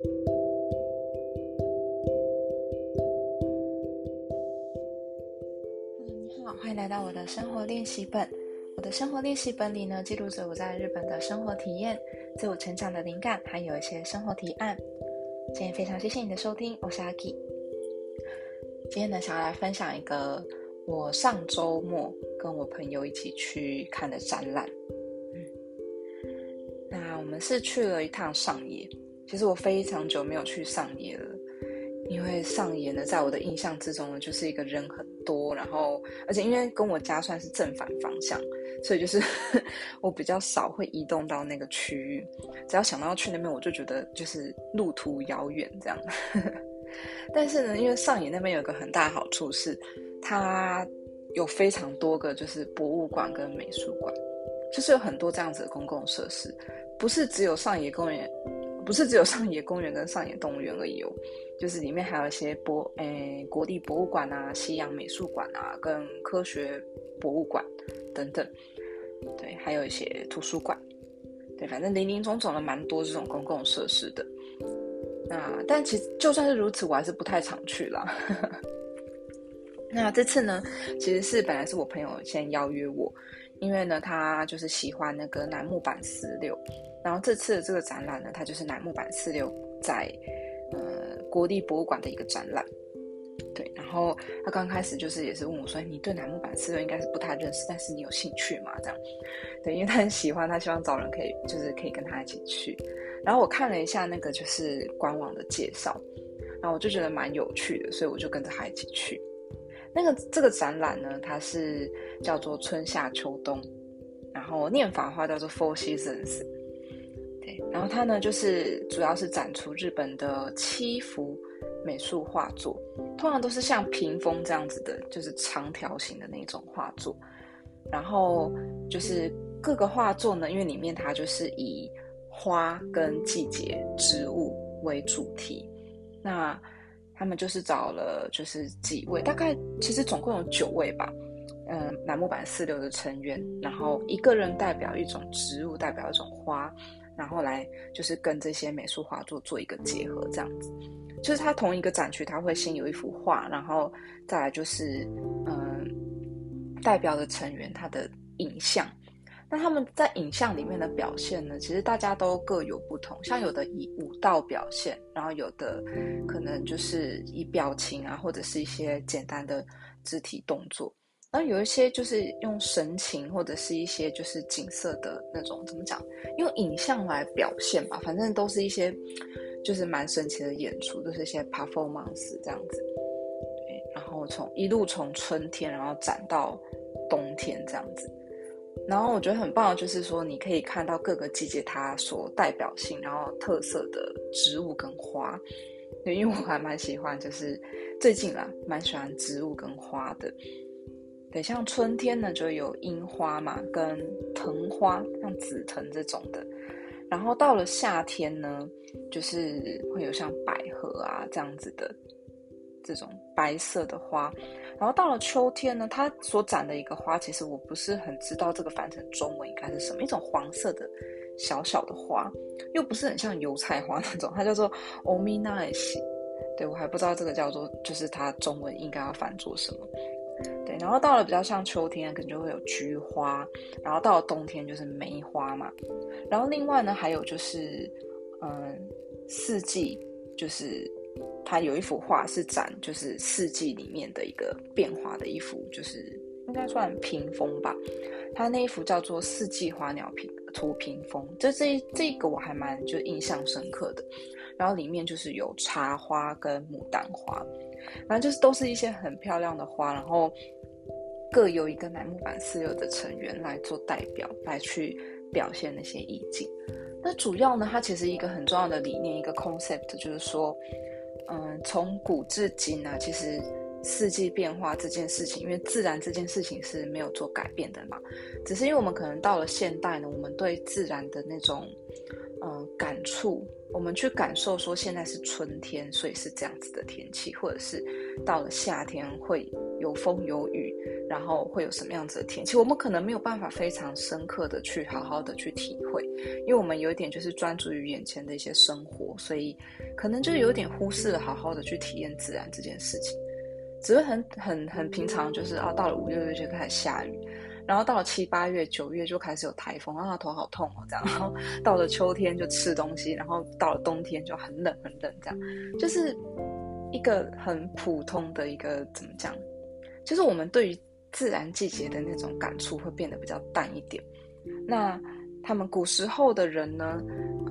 你好，欢迎来到我的生活练习本。我的生活练习本里呢，记录着我在日本的生活体验、自我成长的灵感，还有一些生活提案。今天非常谢谢你的收听，我是阿 K。今天呢，想要来分享一个我上周末跟我朋友一起去看的展览。嗯，那我们是去了一趟上野。其实我非常久没有去上野了，因为上野呢，在我的印象之中呢，就是一个人很多，然后而且因为跟我家算是正反方向，所以就是 我比较少会移动到那个区域。只要想到要去那边，我就觉得就是路途遥远这样。但是呢，因为上野那边有个很大好处是，它有非常多个就是博物馆跟美术馆，就是有很多这样子的公共设施，不是只有上野公园。不是只有上野公园跟上野动物园而已哦，就是里面还有一些博诶国立博物馆啊、西洋美术馆啊、跟科学博物馆等等，对，还有一些图书馆，对，反正林林总总的蛮多这种公共设施的。那但其实就算是如此，我还是不太常去啦。那这次呢，其实是本来是我朋友先邀约我，因为呢他就是喜欢那个楠木板四六。然后这次的这个展览呢，它就是楠木板四六在呃国立博物馆的一个展览，对。然后他刚开始就是也是问我说：“你对楠木板四六应该是不太认识，但是你有兴趣吗？”这样，对，因为他很喜欢，他希望找人可以就是可以跟他一起去。然后我看了一下那个就是官网的介绍，然后我就觉得蛮有趣的，所以我就跟着他一起去。那个这个展览呢，它是叫做春夏秋冬，然后念法的话叫做 Four Seasons 对。然后它呢，就是主要是展出日本的七幅美术画作，通常都是像屏风这样子的，就是长条形的那种画作。然后就是各个画作呢，因为里面它就是以花跟季节、植物为主题。那他们就是找了就是几位，大概其实总共有九位吧，嗯，楠木板四六的成员，然后一个人代表一种植物，代表一种花。然后来就是跟这些美术画作做一个结合，这样子，就是它同一个展区，它会先有一幅画，然后再来就是嗯，代表的成员他的影像。那他们在影像里面的表现呢，其实大家都各有不同，像有的以舞蹈表现，然后有的可能就是以表情啊，或者是一些简单的肢体动作。然后有一些就是用神情或者是一些就是景色的那种怎么讲，用影像来表现吧，反正都是一些就是蛮神奇的演出，都是一些 performance 这样子。然后从一路从春天然后展到冬天这样子。然后我觉得很棒就是说，你可以看到各个季节它所代表性然后特色的植物跟花。因为我还蛮喜欢，就是最近啊蛮喜欢植物跟花的。对，像春天呢，就有樱花嘛，跟藤花，像紫藤这种的。然后到了夏天呢，就是会有像百合啊这样子的这种白色的花。然后到了秋天呢，它所展的一个花，其实我不是很知道这个翻成中文应该是什么，一种黄色的小小的花，又不是很像油菜花那种，它叫做欧米奈西。对我还不知道这个叫做，就是它中文应该要翻作什么。对，然后到了比较像秋天，可能就会有菊花，然后到了冬天就是梅花嘛。然后另外呢，还有就是，嗯，四季，就是它有一幅画是展，就是四季里面的一个变化的一幅，就是应该算屏风吧。它那一幅叫做《四季花鸟屏图屏风》，这这这个我还蛮就印象深刻的。然后里面就是有茶花跟牡丹花。反正就是都是一些很漂亮的花，然后各有一个楠木板四六的成员来做代表，来去表现那些意境。那主要呢，它其实一个很重要的理念，一个 concept 就是说，嗯，从古至今呢，其实四季变化这件事情，因为自然这件事情是没有做改变的嘛，只是因为我们可能到了现代呢，我们对自然的那种嗯感触，我们去感受说现在是春天，所以是这样子的天气，或者是到了夏天会有风有雨，然后会有什么样子的天气，我们可能没有办法非常深刻的去好好的去体会，因为我们有一点就是专注于眼前的一些生活，所以可能就有点忽视了好好的去体验自然这件事情。只会很很很平常，就是啊，到了五六月就开始下雨，然后到了七八月、九月就开始有台风，啊，头好痛哦，这样。然后 到了秋天就吃东西，然后到了冬天就很冷很冷，这样，就是一个很普通的一个怎么讲？就是我们对于自然季节的那种感触会变得比较淡一点。那他们古时候的人呢，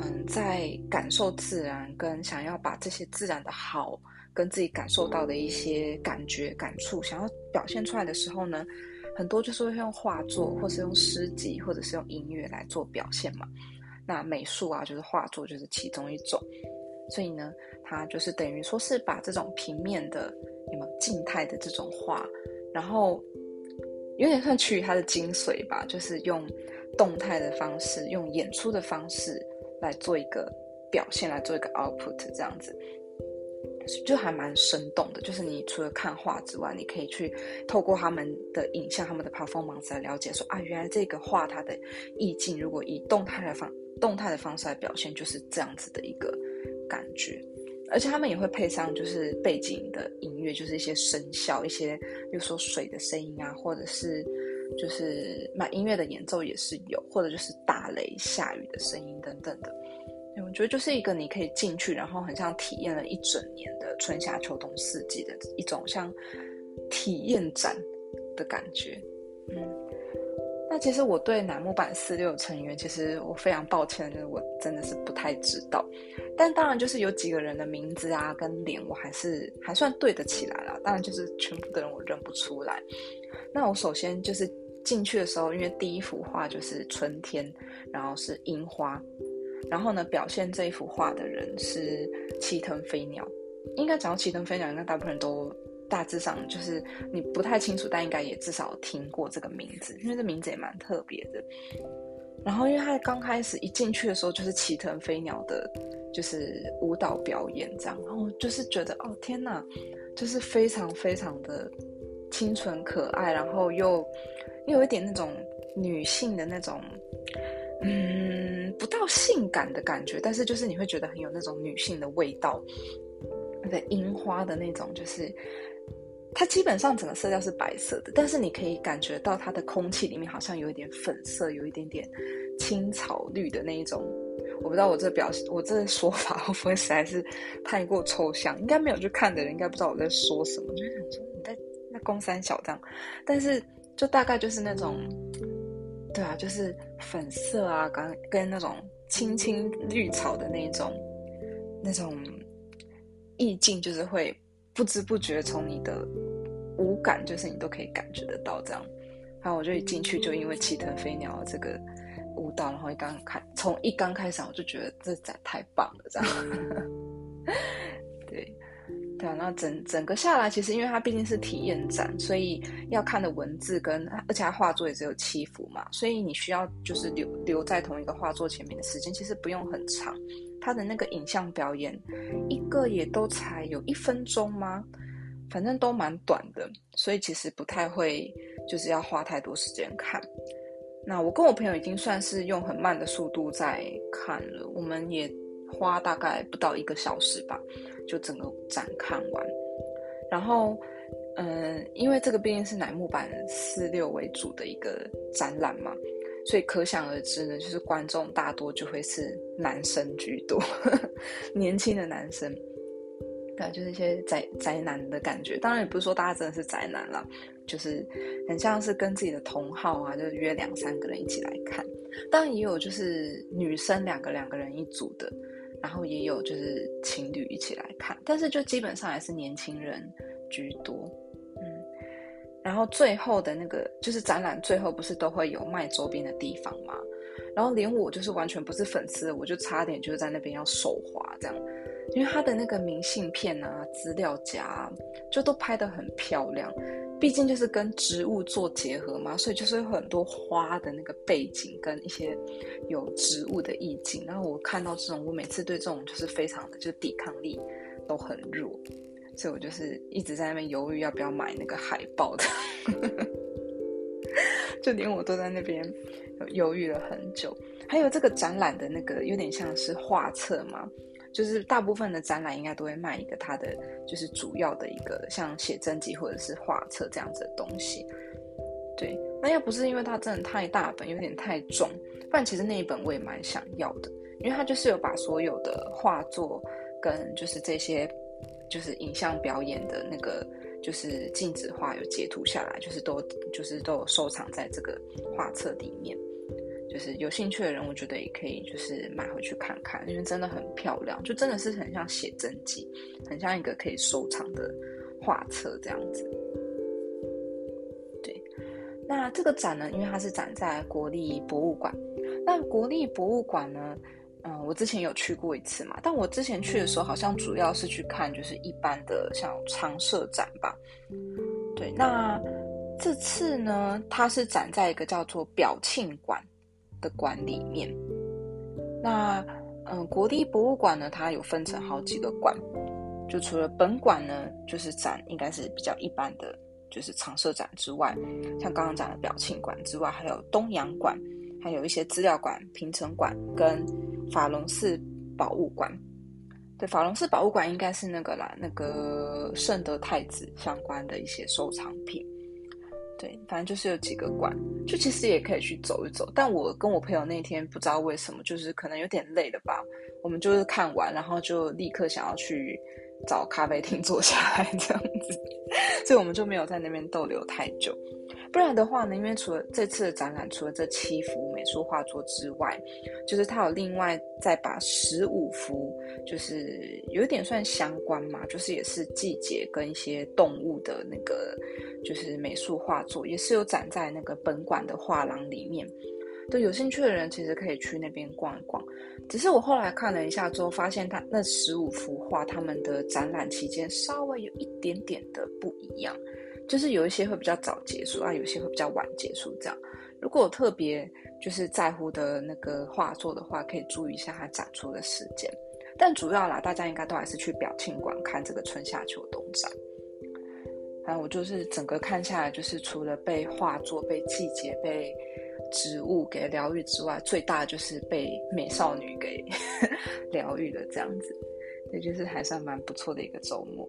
嗯，在感受自然跟想要把这些自然的好。跟自己感受到的一些感觉、感触，想要表现出来的时候呢，很多就是会用画作，或是用诗集，或者是用音乐来做表现嘛。那美术啊，就是画作，就是其中一种。所以呢，它就是等于说是把这种平面的、有没有静态的这种画，然后有点算取它的精髓吧，就是用动态的方式，用演出的方式来做一个表现，来做一个 output 这样子。就还蛮生动的，就是你除了看画之外，你可以去透过他们的影像、他们的 performance 来了解，说啊，原来这个画它的意境，如果以动态的方动态的方式来表现，就是这样子的一个感觉。而且他们也会配上就是背景的音乐，就是一些声效，一些比如说水的声音啊，或者是就是买音乐的演奏也是有，或者就是打雷、下雨的声音等等的。我觉得就是一个你可以进去，然后很像体验了一整年的春夏秋冬四季的一种像体验展的感觉。嗯，那其实我对楠木板四六成员，其实我非常抱歉，就是我真的是不太知道。但当然就是有几个人的名字啊跟脸，我还是还算对得起来了。当然就是全部的人我认不出来。那我首先就是进去的时候，因为第一幅画就是春天，然后是樱花。然后呢，表现这一幅画的人是齐藤飞鸟。应该讲到齐藤飞鸟，应该大部分人都大致上就是你不太清楚，但应该也至少听过这个名字，因为这名字也蛮特别的。然后，因为他刚开始一进去的时候，就是齐藤飞鸟的，就是舞蹈表演这样，然后就是觉得哦天哪，就是非常非常的清纯可爱，然后又又有一点那种女性的那种。嗯，不到性感的感觉，但是就是你会觉得很有那种女性的味道，那个樱花的那种，就是它基本上整个色调是白色的，但是你可以感觉到它的空气里面好像有一点粉色，有一点点青草绿的那一种。我不知道我这表我这说法会不会实在是太过抽象？应该没有去看的人应该不知道我在说什么，就想说你在那宫三小这样，但是就大概就是那种。对啊，就是粉色啊，跟跟那种青青绿草的那种那种意境，就是会不知不觉从你的五感，就是你都可以感觉得到这样。然后我就一进去，就因为七腾飞鸟这个舞蹈，然后一刚开从一刚开始，我就觉得这仔太棒了，这样。对。那整整个下来，其实因为它毕竟是体验展，所以要看的文字跟而且它画作也只有七幅嘛，所以你需要就是留留在同一个画作前面的时间其实不用很长。它的那个影像表演，一个也都才有一分钟吗？反正都蛮短的，所以其实不太会就是要花太多时间看。那我跟我朋友已经算是用很慢的速度在看了，我们也花大概不到一个小时吧。就整个展看完，然后，嗯，因为这个毕竟是乃木坂四六为主的一个展览嘛，所以可想而知呢，就是观众大多就会是男生居多，年轻的男生，对，就是一些宅宅男的感觉。当然也不是说大家真的是宅男了，就是很像是跟自己的同好啊，就约两三个人一起来看。当然也有就是女生两个两个人一组的。然后也有就是情侣一起来看，但是就基本上还是年轻人居多，嗯。然后最后的那个就是展览最后不是都会有卖周边的地方吗？然后连我就是完全不是粉丝，我就差点就是在那边要手滑这样，因为他的那个明信片啊、资料夹就都拍得很漂亮，毕竟就是跟植物做结合嘛，所以就是有很多花的那个背景跟一些有植物的意境。然后我看到这种，我每次对这种就是非常的就抵抗力都很弱，所以我就是一直在那边犹豫要不要买那个海报的，就连我都在那边犹豫了很久。还有这个展览的那个有点像是画册嘛。就是大部分的展览应该都会卖一个它的就是主要的一个像写真集或者是画册这样子的东西，对。那要不是因为它真的太大本，有点太重，不然其实那一本我也蛮想要的，因为它就是有把所有的画作跟就是这些就是影像表演的那个就是静止画有截图下来，就是都就是都有收藏在这个画册里面。就是有兴趣的人，我觉得也可以，就是买回去看看，因为真的很漂亮，就真的是很像写真集，很像一个可以收藏的画册这样子。对，那这个展呢，因为它是展在国立博物馆，那国立博物馆呢，嗯，我之前有去过一次嘛，但我之前去的时候，好像主要是去看就是一般的像常设展吧。对，那这次呢，它是展在一个叫做表庆馆。的馆里面，那嗯，国立博物馆呢，它有分成好几个馆，就除了本馆呢，就是展应该是比较一般的，就是常设展之外，像刚刚讲的表庆馆之外，还有东洋馆，还有一些资料馆、平城馆跟法隆寺宝物馆。对，法隆寺宝物馆应该是那个啦，那个圣德太子相关的一些收藏品。对，反正就是有几个馆，就其实也可以去走一走。但我跟我朋友那天不知道为什么，就是可能有点累了吧，我们就是看完，然后就立刻想要去找咖啡厅坐下来 这样子，所以我们就没有在那边逗留太久。不然的话呢，因为除了这次的展览，除了这七幅美术画作之外，就是他有另外再把十五幅，就是有点算相关嘛，就是也是季节跟一些动物的那个，就是美术画作，也是有展在那个本馆的画廊里面。对，有兴趣的人其实可以去那边逛一逛。只是我后来看了一下之后，发现他那十五幅画，他们的展览期间稍微有一点点的不一样。就是有一些会比较早结束啊，有些会比较晚结束。这样，如果特别就是在乎的那个画作的话，可以注意一下它展出的时间。但主要啦，大家应该都还是去表庆馆看这个春夏秋冬展。反正我就是整个看下来，就是除了被画作、被季节、被植物给疗愈之外，最大的就是被美少女给 疗愈了。这样子，也就是还算蛮不错的一个周末。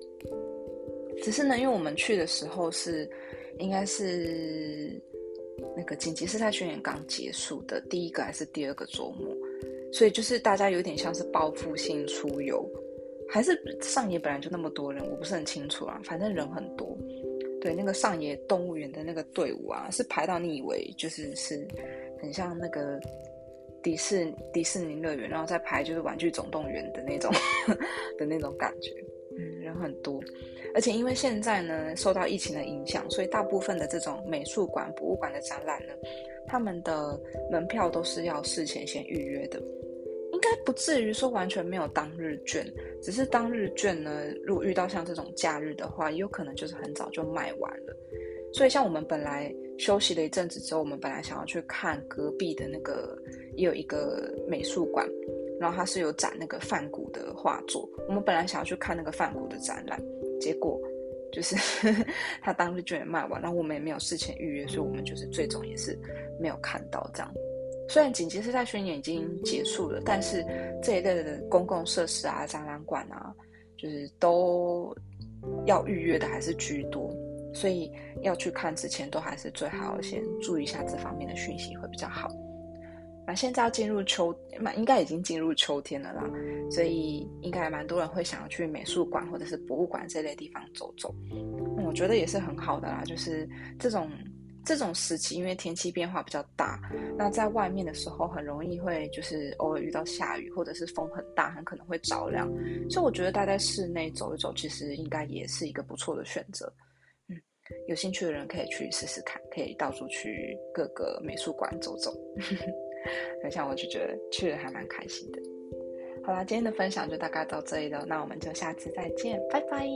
只是呢，因为我们去的时候是，应该是那个紧急事态宣言刚结束的第一个还是第二个周末，所以就是大家有点像是报复性出游，还是上野本来就那么多人，我不是很清楚啊，反正人很多。对，那个上野动物园的那个队伍啊，是排到你以为就是是很像那个迪士迪士尼乐园，然后再排就是玩具总动员的那种 的那种感觉，嗯，人很多。而且因为现在呢，受到疫情的影响，所以大部分的这种美术馆、博物馆的展览呢，他们的门票都是要事前先预约的。应该不至于说完全没有当日券，只是当日券呢，如果遇到像这种假日的话，也有可能就是很早就卖完了。所以像我们本来休息了一阵子之后，我们本来想要去看隔壁的那个，也有一个美术馆，然后它是有展那个梵谷的画作，我们本来想要去看那个梵谷的展览。结果就是 他当日券也卖完，然后我们也没有事前预约，所以我们就是最终也是没有看到这样。虽然紧急事态宣言已经结束了，但是这一类的公共设施啊、展览馆啊，就是都要预约的还是居多，所以要去看之前都还是最好先注意一下这方面的讯息会比较好。那现在要进入秋，蛮应该已经进入秋天了啦，所以应该蛮多人会想要去美术馆或者是博物馆这类地方走走。我觉得也是很好的啦，就是这种这种时期，因为天气变化比较大，那在外面的时候很容易会就是偶尔遇到下雨或者是风很大，很可能会着凉。所以我觉得待在室内走一走，其实应该也是一个不错的选择。嗯，有兴趣的人可以去试试看，可以到处去各个美术馆走走。很像我就觉得去了还蛮开心的。好啦，今天的分享就大概到这里了，那我们就下次再见，拜拜。